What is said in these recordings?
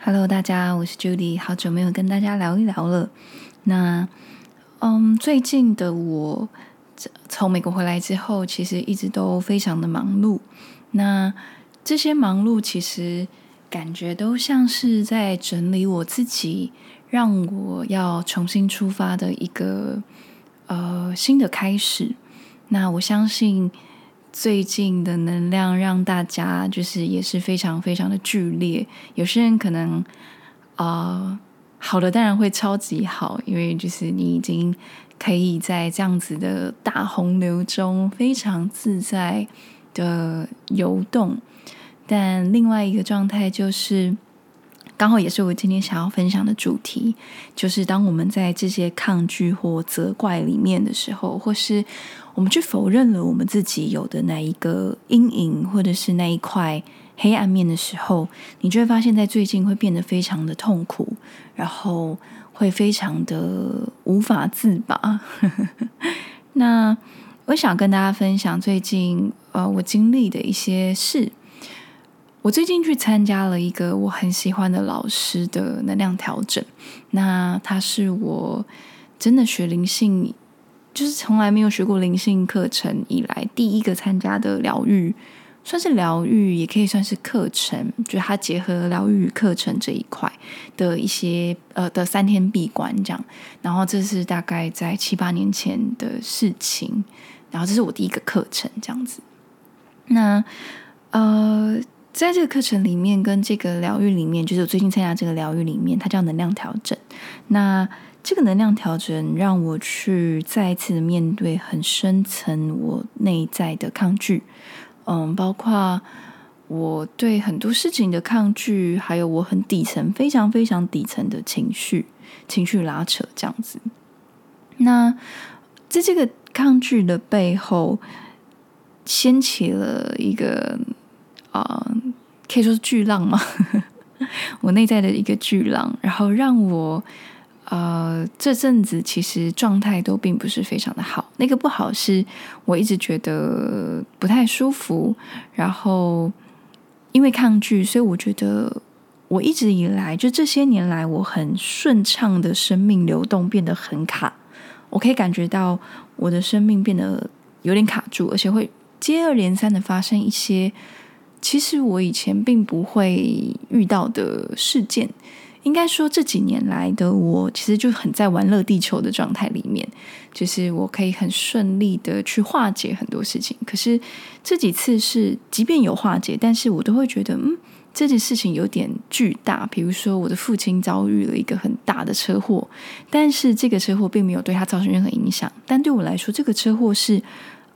Hello，大家，我是 Judy，好久没有跟大家聊一聊了。那，嗯，最近的我从美国回来之后，其实一直都非常的忙碌。那这些忙碌，其实感觉都像是在整理我自己，让我要重新出发的一个呃新的开始。那我相信。最近的能量让大家就是也是非常非常的剧烈，有些人可能啊、好的当然会超级好，因为就是你已经可以在这样子的大洪流中非常自在的游动，但另外一个状态就是。刚好也是我今天想要分享的主题，就是当我们在这些抗拒或责怪里面的时候，或是我们去否认了我们自己有的那一个阴影，或者是那一块黑暗面的时候，你就会发现，在最近会变得非常的痛苦，然后会非常的无法自拔。那我想跟大家分享最近呃我经历的一些事。我最近去参加了一个我很喜欢的老师的能量调整，那他是我真的学灵性，就是从来没有学过灵性课程以来第一个参加的疗愈，算是疗愈，也可以算是课程，就他结合疗愈课程这一块的一些呃的三天闭关这样，然后这是大概在七八年前的事情，然后这是我第一个课程这样子，那呃。在这个课程里面，跟这个疗愈里面，就是我最近参加这个疗愈里面，它叫能量调整。那这个能量调整让我去再一次的面对很深层我内在的抗拒，嗯，包括我对很多事情的抗拒，还有我很底层、非常非常底层的情绪、情绪拉扯这样子。那在这个抗拒的背后，掀起了一个。啊、可以说是巨浪吗？我内在的一个巨浪，然后让我呃这阵子其实状态都并不是非常的好。那个不好是我一直觉得不太舒服，然后因为抗拒，所以我觉得我一直以来就这些年来我很顺畅的生命流动变得很卡。我可以感觉到我的生命变得有点卡住，而且会接二连三的发生一些。其实我以前并不会遇到的事件，应该说这几年来的我，其实就很在玩乐地球的状态里面，就是我可以很顺利的去化解很多事情。可是这几次是，即便有化解，但是我都会觉得，嗯，这件事情有点巨大。比如说，我的父亲遭遇了一个很大的车祸，但是这个车祸并没有对他造成任何影响。但对我来说，这个车祸是，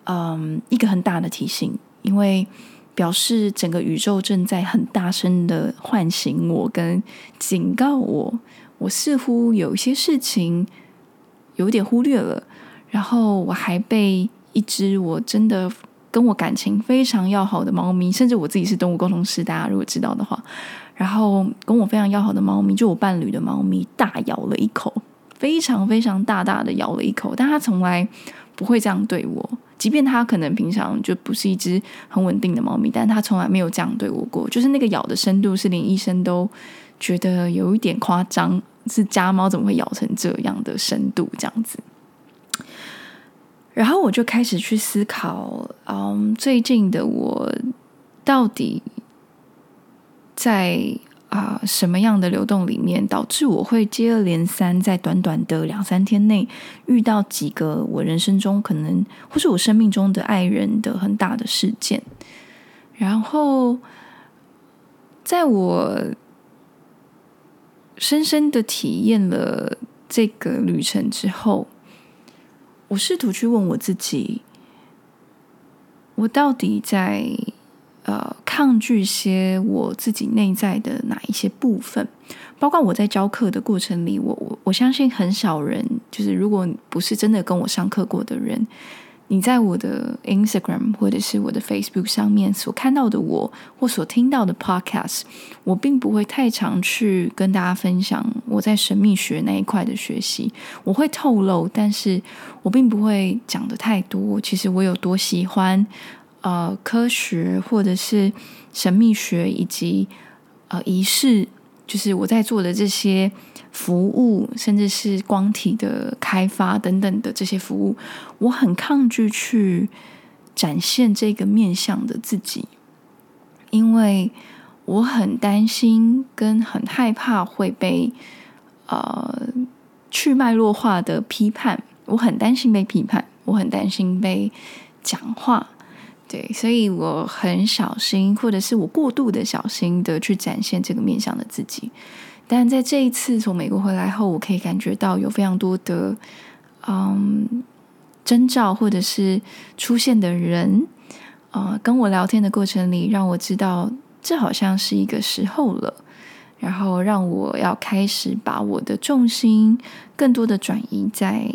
嗯，一个很大的提醒，因为。表示整个宇宙正在很大声的唤醒我，跟警告我，我似乎有一些事情有点忽略了。然后我还被一只我真的跟我感情非常要好的猫咪，甚至我自己是动物沟通师，大家如果知道的话，然后跟我非常要好的猫咪，就我伴侣的猫咪，大咬了一口，非常非常大大的咬了一口，但它从来不会这样对我。即便它可能平常就不是一只很稳定的猫咪，但它从来没有这样对我过。就是那个咬的深度，是连医生都觉得有一点夸张，是家猫怎么会咬成这样的深度这样子？然后我就开始去思考，嗯，最近的我到底在。啊、什么样的流动里面导致我会接二连三在短短的两三天内遇到几个我人生中可能或是我生命中的爱人的很大的事件？然后，在我深深的体验了这个旅程之后，我试图去问我自己：我到底在？呃，抗拒些我自己内在的哪一些部分？包括我在教课的过程里，我我我相信很少人，就是如果不是真的跟我上课过的人，你在我的 Instagram 或者是我的 Facebook 上面所看到的我，或所听到的 Podcast，我并不会太常去跟大家分享我在神秘学那一块的学习。我会透露，但是我并不会讲得太多。其实我有多喜欢。呃，科学或者是神秘学以及呃仪式，就是我在做的这些服务，甚至是光体的开发等等的这些服务，我很抗拒去展现这个面向的自己，因为我很担心跟很害怕会被呃去脉络化的批判，我很担心被批判，我很担心被讲话。对，所以我很小心，或者是我过度的小心的去展现这个面向的自己。但在这一次从美国回来后，我可以感觉到有非常多的嗯征兆，或者是出现的人啊、呃，跟我聊天的过程里，让我知道这好像是一个时候了，然后让我要开始把我的重心更多的转移在。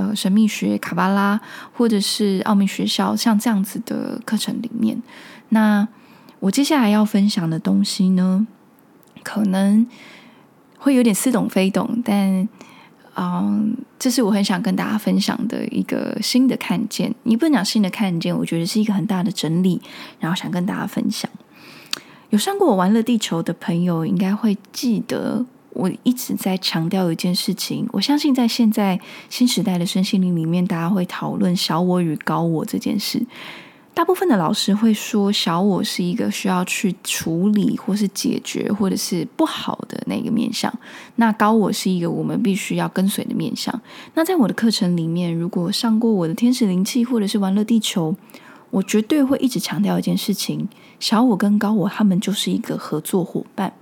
呃，神秘学、卡巴拉，或者是奥秘学校，像这样子的课程里面，那我接下来要分享的东西呢，可能会有点似懂非懂，但嗯，这是我很想跟大家分享的一个新的看见。你不能讲新的看见，我觉得是一个很大的整理，然后想跟大家分享。有上过我玩乐地球的朋友，应该会记得。我一直在强调一件事情，我相信在现在新时代的身心灵里面，大家会讨论小我与高我这件事。大部分的老师会说，小我是一个需要去处理或是解决，或者是不好的那个面向。那高我是一个我们必须要跟随的面向。那在我的课程里面，如果上过我的天使灵气或者是玩乐地球，我绝对会一直强调一件事情：小我跟高我，他们就是一个合作伙伴。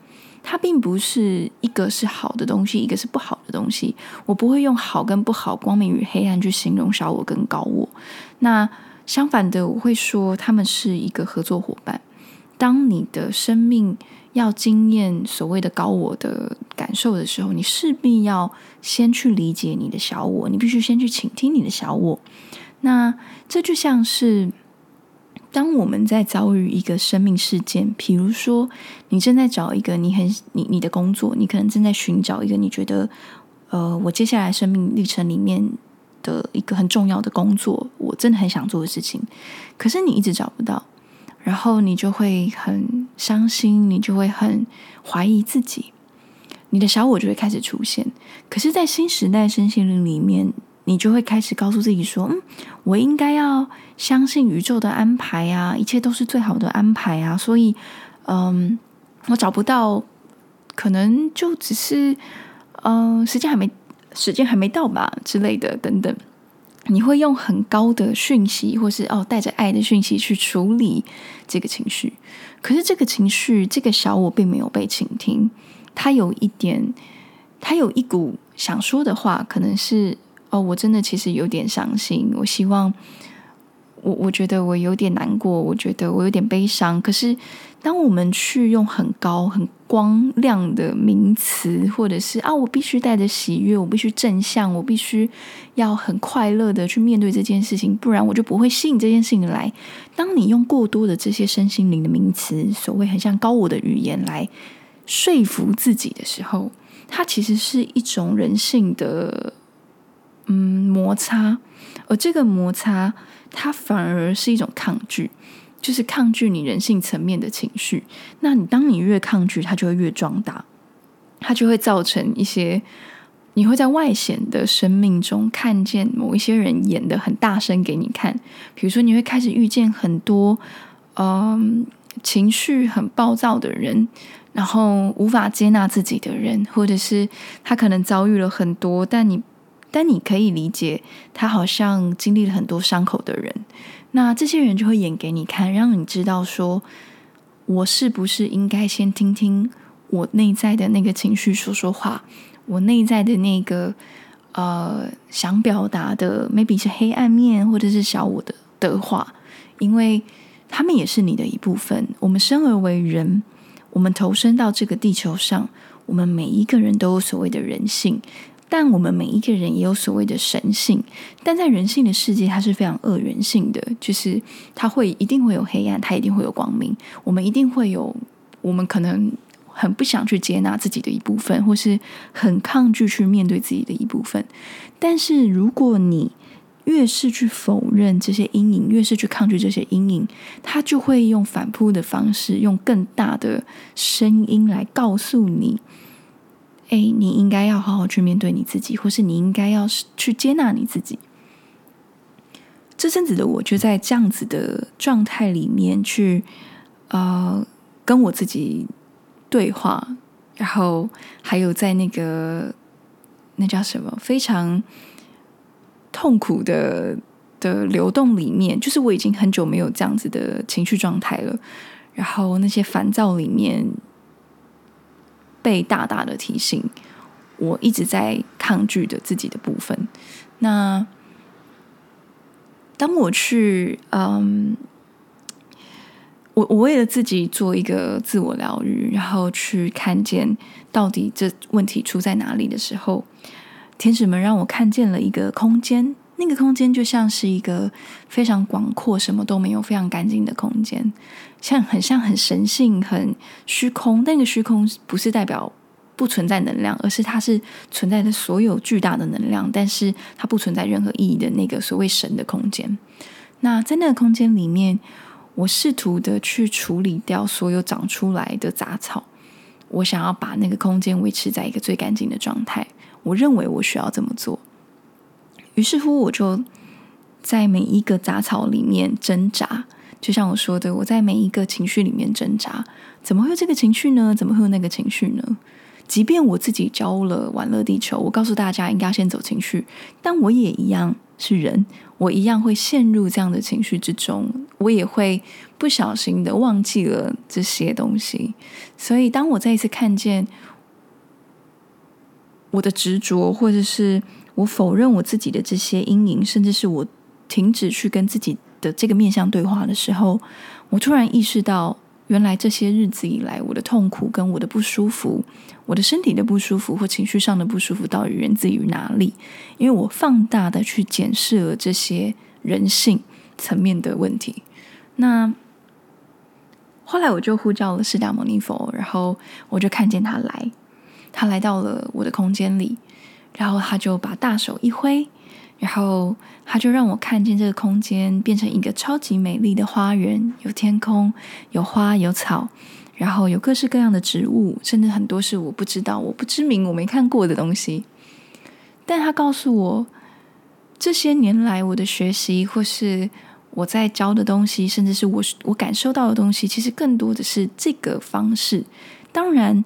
它并不是一个是好的东西，一个是不好的东西。我不会用好跟不好、光明与黑暗去形容小我跟高我。那相反的，我会说他们是一个合作伙伴。当你的生命要经验所谓的高我的感受的时候，你势必要先去理解你的小我，你必须先去倾听你的小我。那这就像是。当我们在遭遇一个生命事件，比如说你正在找一个你很你你的工作，你可能正在寻找一个你觉得，呃，我接下来生命历程里面的一个很重要的工作，我真的很想做的事情，可是你一直找不到，然后你就会很伤心，你就会很怀疑自己，你的小我就会开始出现。可是，在新时代身心灵里面。你就会开始告诉自己说：“嗯，我应该要相信宇宙的安排啊，一切都是最好的安排啊。”所以，嗯，我找不到，可能就只是，嗯，时间还没，时间还没到吧之类的等等。你会用很高的讯息，或是哦带着爱的讯息去处理这个情绪，可是这个情绪，这个小我并没有被倾听。他有一点，他有一股想说的话，可能是。哦，我真的其实有点伤心。我希望，我我觉得我有点难过，我觉得我有点悲伤。可是，当我们去用很高、很光亮的名词，或者是啊，我必须带着喜悦，我必须正向，我必须要很快乐的去面对这件事情，不然我就不会吸引这件事情来。当你用过多的这些身心灵的名词，所谓很像高我的语言来说服自己的时候，它其实是一种人性的。嗯，摩擦，而这个摩擦，它反而是一种抗拒，就是抗拒你人性层面的情绪。那你当你越抗拒，它就会越壮大，它就会造成一些，你会在外显的生命中看见某一些人演的很大声给你看，比如说你会开始遇见很多，嗯，情绪很暴躁的人，然后无法接纳自己的人，或者是他可能遭遇了很多，但你。但你可以理解，他好像经历了很多伤口的人，那这些人就会演给你看，让你知道说，我是不是应该先听听我内在的那个情绪说说话，我内在的那个呃想表达的，maybe 是黑暗面或者是小我的的话，因为他们也是你的一部分。我们生而为人，我们投身到这个地球上，我们每一个人都有所谓的人性。但我们每一个人也有所谓的神性，但在人性的世界，它是非常恶人性的，就是它会一定会有黑暗，它一定会有光明。我们一定会有，我们可能很不想去接纳自己的一部分，或是很抗拒去面对自己的一部分。但是如果你越是去否认这些阴影，越是去抗拒这些阴影，他就会用反扑的方式，用更大的声音来告诉你：“哎，你应该要好好去面对你自己，或是你应该要去接纳你自己。”这阵子的我就在这样子的状态里面去，呃，跟我自己对话，然后还有在那个那叫什么非常痛苦的的流动里面，就是我已经很久没有这样子的情绪状态了，然后那些烦躁里面被大大的提醒，我一直在抗拒的自己的部分，那。当我去，嗯，我我为了自己做一个自我疗愈，然后去看见到底这问题出在哪里的时候，天使们让我看见了一个空间，那个空间就像是一个非常广阔、什么都没有、非常干净的空间，像很像很神性、很虚空。那个虚空不是代表。不存在能量，而是它是存在的所有巨大的能量，但是它不存在任何意义的那个所谓神的空间。那在那个空间里面，我试图的去处理掉所有长出来的杂草，我想要把那个空间维持在一个最干净的状态。我认为我需要这么做，于是乎我就在每一个杂草里面挣扎，就像我说的，我在每一个情绪里面挣扎。怎么会有这个情绪呢？怎么会有那个情绪呢？即便我自己教了玩乐地球，我告诉大家应该先走情绪，但我也一样是人，我一样会陷入这样的情绪之中，我也会不小心的忘记了这些东西。所以，当我再一次看见我的执着，或者是我否认我自己的这些阴影，甚至是我停止去跟自己的这个面向对话的时候，我突然意识到。原来这些日子以来，我的痛苦跟我的不舒服，我的身体的不舒服或情绪上的不舒服，到底源自于哪里？因为我放大的去检视了这些人性层面的问题。那后来我就呼叫了释迦牟尼佛，然后我就看见他来，他来到了我的空间里，然后他就把大手一挥。然后他就让我看见这个空间变成一个超级美丽的花园，有天空，有花，有草，然后有各式各样的植物，甚至很多是我不知道、我不知名、我没看过的东西。但他告诉我，这些年来我的学习，或是我在教的东西，甚至是我我感受到的东西，其实更多的是这个方式。当然。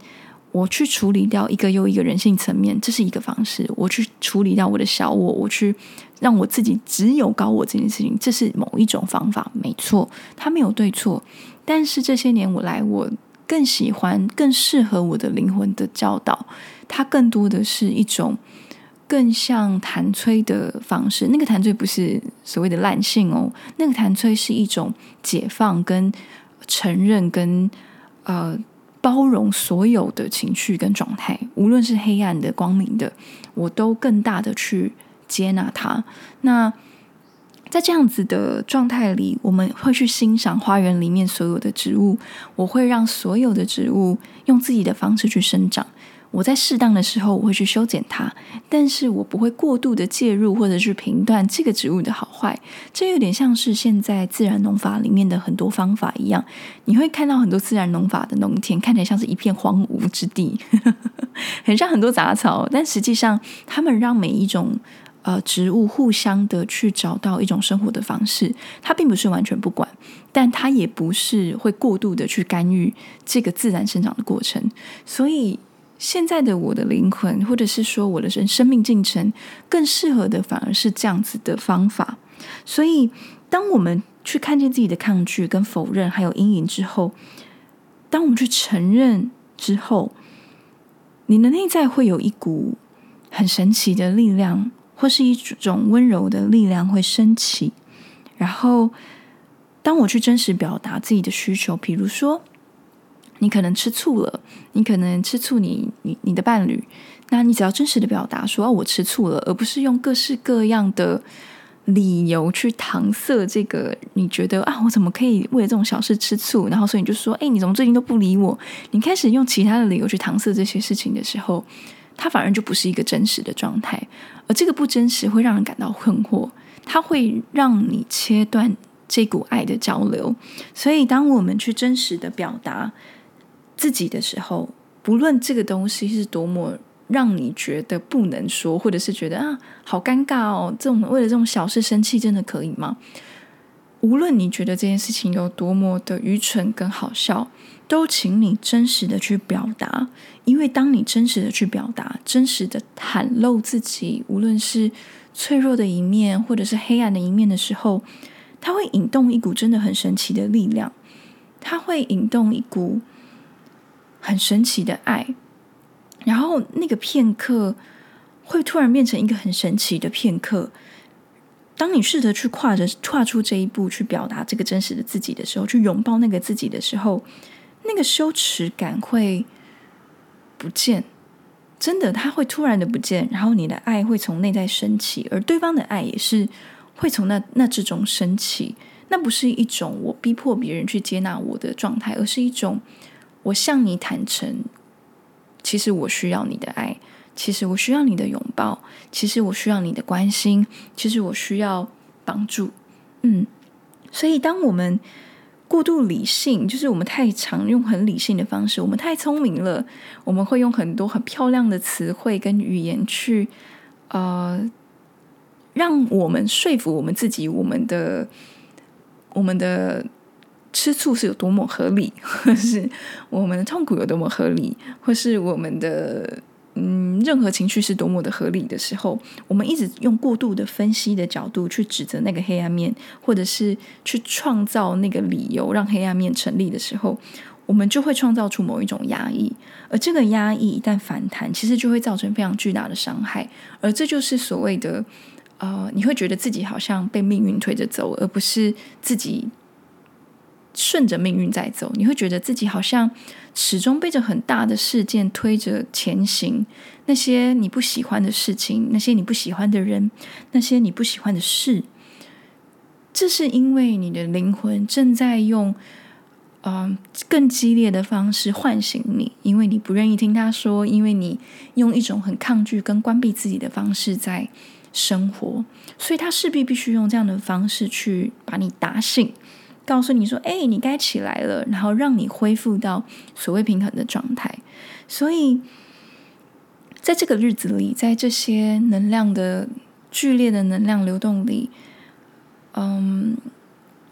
我去处理掉一个又一个人性层面，这是一个方式；我去处理掉我的小我，我去让我自己只有高我这件事情，这是某一种方法，没错，它没有对错。但是这些年我来，我更喜欢、更适合我的灵魂的教导，它更多的是一种更像谭崔的方式。那个谭崔不是所谓的烂性哦，那个谭崔是一种解放、跟承认、跟呃。包容所有的情绪跟状态，无论是黑暗的、光明的，我都更大的去接纳它。那在这样子的状态里，我们会去欣赏花园里面所有的植物。我会让所有的植物用自己的方式去生长。我在适当的时候，我会去修剪它，但是我不会过度的介入或者去评断这个植物的好坏。这有点像是现在自然农法里面的很多方法一样，你会看到很多自然农法的农田看起来像是一片荒芜之地，很像很多杂草，但实际上他们让每一种呃植物互相的去找到一种生活的方式。它并不是完全不管，但它也不是会过度的去干预这个自然生长的过程，所以。现在的我的灵魂，或者是说我的生生命进程，更适合的反而是这样子的方法。所以，当我们去看见自己的抗拒、跟否认，还有阴影之后，当我们去承认之后，你的内在会有一股很神奇的力量，或是一种温柔的力量会升起。然后，当我去真实表达自己的需求，比如说。你可能吃醋了，你可能吃醋你，你你的伴侣，那你只要真实的表达说，哦，我吃醋了，而不是用各式各样的理由去搪塞这个。你觉得啊，我怎么可以为了这种小事吃醋？然后所以你就说，哎，你怎么最近都不理我？你开始用其他的理由去搪塞这些事情的时候，它反而就不是一个真实的状态，而这个不真实会让人感到困惑。它会让你切断这股爱的交流。所以，当我们去真实的表达自己的时候，不论这个东西是多么让你觉得不能说，或者是觉得啊好尴尬哦，这种为了这种小事生气，真的可以吗？无论你觉得这件事情有多么的愚蠢跟好笑，都请你真实的去表达，因为当你真实的去表达，真实的袒露自己，无论是脆弱的一面，或者是黑暗的一面的时候，它会引动一股真的很神奇的力量，它会引动一股很神奇的爱，然后那个片刻会突然变成一个很神奇的片刻。当你试着去跨着跨出这一步，去表达这个真实的自己的时候，去拥抱那个自己的时候，那个羞耻感会不见，真的，它会突然的不见，然后你的爱会从内在升起，而对方的爱也是会从那那之中升起。那不是一种我逼迫别人去接纳我的状态，而是一种我向你坦诚，其实我需要你的爱。其实我需要你的拥抱，其实我需要你的关心，其实我需要帮助。嗯，所以当我们过度理性，就是我们太常用很理性的方式，我们太聪明了，我们会用很多很漂亮的词汇跟语言去，呃，让我们说服我们自己，我们的我们的吃醋是有多么合理，或是我们的痛苦有多么合理，或是我们的。嗯，任何情绪是多么的合理的时候，我们一直用过度的分析的角度去指责那个黑暗面，或者是去创造那个理由让黑暗面成立的时候，我们就会创造出某一种压抑，而这个压抑一旦反弹，其实就会造成非常巨大的伤害，而这就是所谓的，呃，你会觉得自己好像被命运推着走，而不是自己。顺着命运在走，你会觉得自己好像始终背着很大的事件推着前行。那些你不喜欢的事情，那些你不喜欢的人，那些你不喜欢的事，这是因为你的灵魂正在用嗯、更激烈的方式唤醒你，因为你不愿意听他说，因为你用一种很抗拒跟关闭自己的方式在生活，所以他势必必须用这样的方式去把你打醒。告诉你说：“哎，你该起来了。”然后让你恢复到所谓平衡的状态。所以，在这个日子里，在这些能量的剧烈的能量流动里，嗯，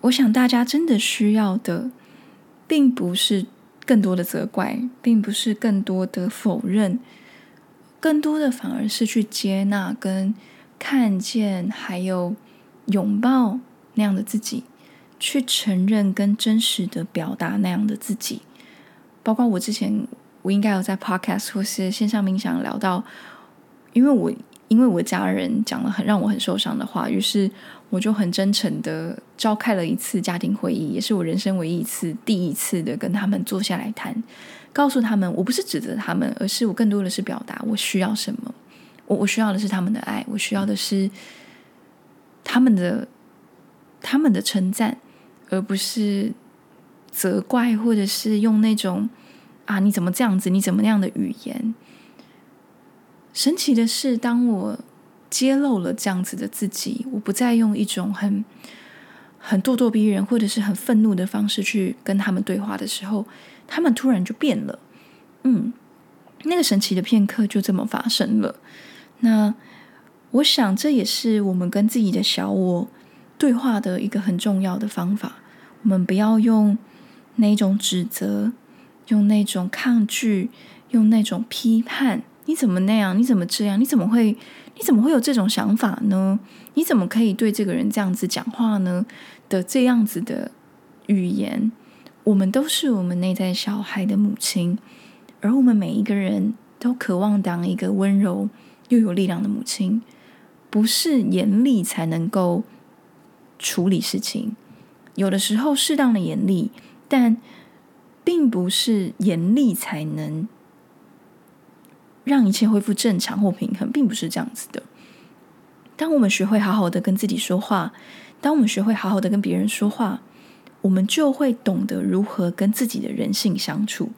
我想大家真的需要的，并不是更多的责怪，并不是更多的否认，更多的反而是去接纳、跟看见，还有拥抱那样的自己。去承认跟真实的表达那样的自己，包括我之前，我应该有在 podcast 或是线上冥想聊到，因为我因为我家人讲了很让我很受伤的话，于是我就很真诚的召开了一次家庭会议，也是我人生唯一一次第一次的跟他们坐下来谈，告诉他们我不是指责他们，而是我更多的是表达我需要什么，我我需要的是他们的爱，我需要的是他们的他们的称赞。而不是责怪，或者是用那种啊，你怎么这样子？你怎么那样的语言？神奇的是，当我揭露了这样子的自己，我不再用一种很很咄咄逼人，或者是很愤怒的方式去跟他们对话的时候，他们突然就变了。嗯，那个神奇的片刻就这么发生了。那我想，这也是我们跟自己的小我对话的一个很重要的方法。我们不要用那种指责，用那种抗拒，用那种批判。你怎么那样？你怎么这样？你怎么会？你怎么会有这种想法呢？你怎么可以对这个人这样子讲话呢？的这样子的语言，我们都是我们内在小孩的母亲，而我们每一个人都渴望当一个温柔又有力量的母亲，不是严厉才能够处理事情。有的时候适当的严厉，但并不是严厉才能让一切恢复正常或平衡，并不是这样子的。当我们学会好好的跟自己说话，当我们学会好好的跟别人说话，我们就会懂得如何跟自己的人性相处，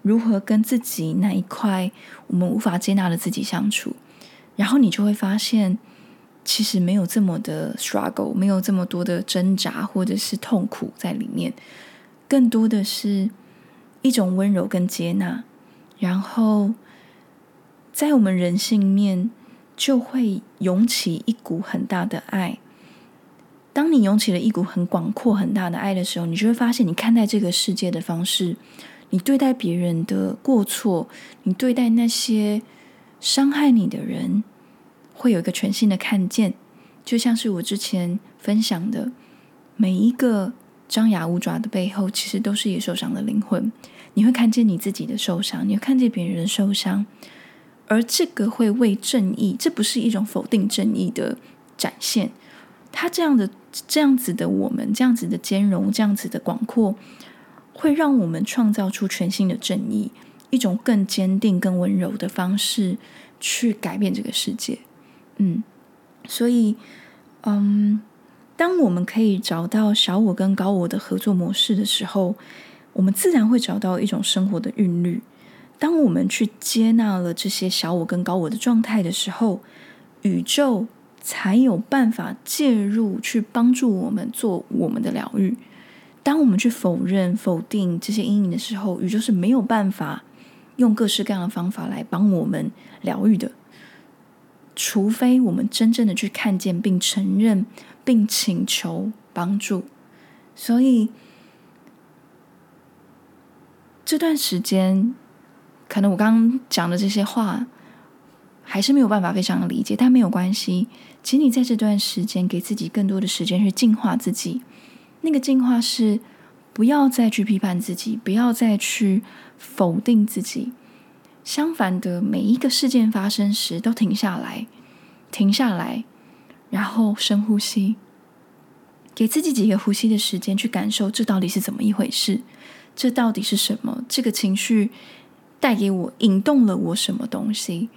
如何跟自己那一块我们无法接纳的自己相处。然后你就会发现，其实没有这么的 struggle，没有这么多的挣扎或者是痛苦在里面，更多的是一种温柔跟接纳，然后在我们人性面就会涌起一股很大的爱。当你涌起了一股很广阔、很大的爱的时候，你就会发现，你看待这个世界的方式，你对待别人的过错，你对待那些伤害你的人，会有一个全新的看见。就像是我之前分享的，每一个张牙舞爪的背后，其实都是也受伤的灵魂。你会看见你自己的受伤，你会看见别人的受伤，而这个会为正义，这不是一种否定正义的展现。他这样的。这样子的我们，这样子的兼容，这样子的广阔，会让我们创造出全新的正义，一种更坚定、更温柔的方式去改变这个世界。嗯，所以，嗯，当我们可以找到小我跟高我的合作模式的时候，我们自然会找到一种生活的韵律。当我们去接纳了这些小我跟高我的状态的时候，宇宙。才有办法介入去帮助我们做我们的疗愈。当我们去否认、否定这些阴影的时候，宇宙是没有办法用各式各样的方法来帮我们疗愈的。除非我们真正的去看见，并承认，并请求帮助。所以这段时间，可能我刚刚讲的这些话，还是没有办法非常理解，但没有关系。请你在这段时间给自己更多的时间去净化自己。那个净化是不要再去批判自己，不要再去否定自己。相反的，每一个事件发生时，都停下来，停下来，然后深呼吸，给自己几个呼吸的时间，去感受这到底是怎么一回事？这到底是什么？这个情绪带给我、引动了我什么东西？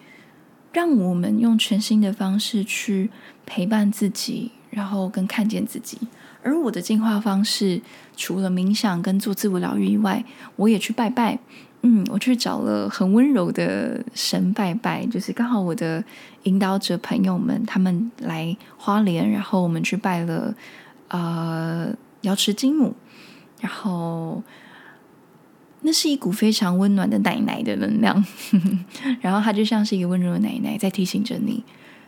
让我们用全新的方式去陪伴自己，然后跟看见自己。而我的进化方式，除了冥想跟做自我疗愈以外，我也去拜拜。嗯，我去找了很温柔的神拜拜，就是刚好我的引导者朋友们他们来花莲，然后我们去拜了呃瑶池金母，然后。那是一股非常温暖的奶奶的能量，然后她就像是一个温柔的奶奶，在提醒着你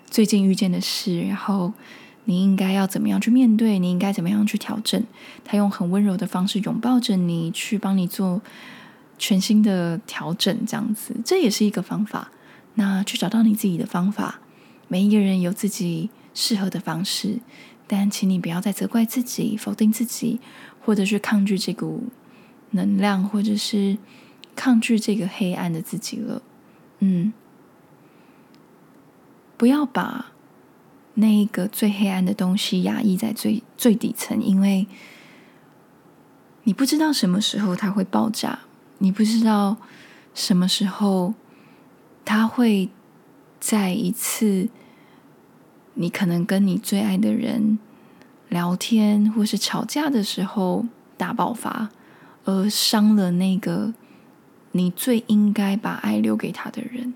最近遇见的事，然后你应该要怎么样去面对，你应该怎么样去调整。她用很温柔的方式拥抱着你，去帮你做全新的调整，这样子，这也是一个方法。那去找到你自己的方法，每一个人有自己适合的方式，但请你不要再责怪自己、否定自己，或者是抗拒这股。能量，或者是抗拒这个黑暗的自己了，嗯，不要把那一个最黑暗的东西压抑在最最底层，因为你不知道什么时候它会爆炸，你不知道什么时候它会在一次你可能跟你最爱的人聊天或是吵架的时候大爆发。而伤了那个你最应该把爱留给他的人，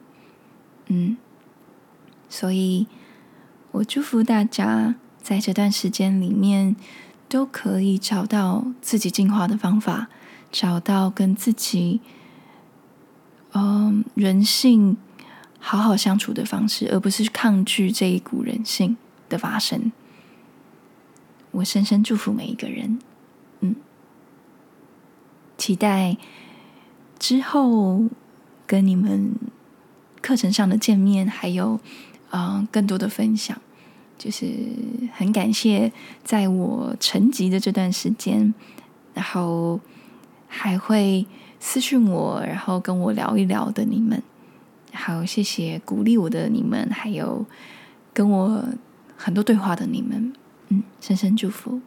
嗯，所以我祝福大家在这段时间里面都可以找到自己进化的方法，找到跟自己嗯人性好好相处的方式，而不是抗拒这一股人性的发生。我深深祝福每一个人，嗯。期待之后跟你们课程上的见面，还有啊、更多的分享。就是很感谢在我沉寂的这段时间，然后还会私讯我，然后跟我聊一聊的你们。好，谢谢鼓励我的你们，还有跟我很多对话的你们。嗯，深深祝福。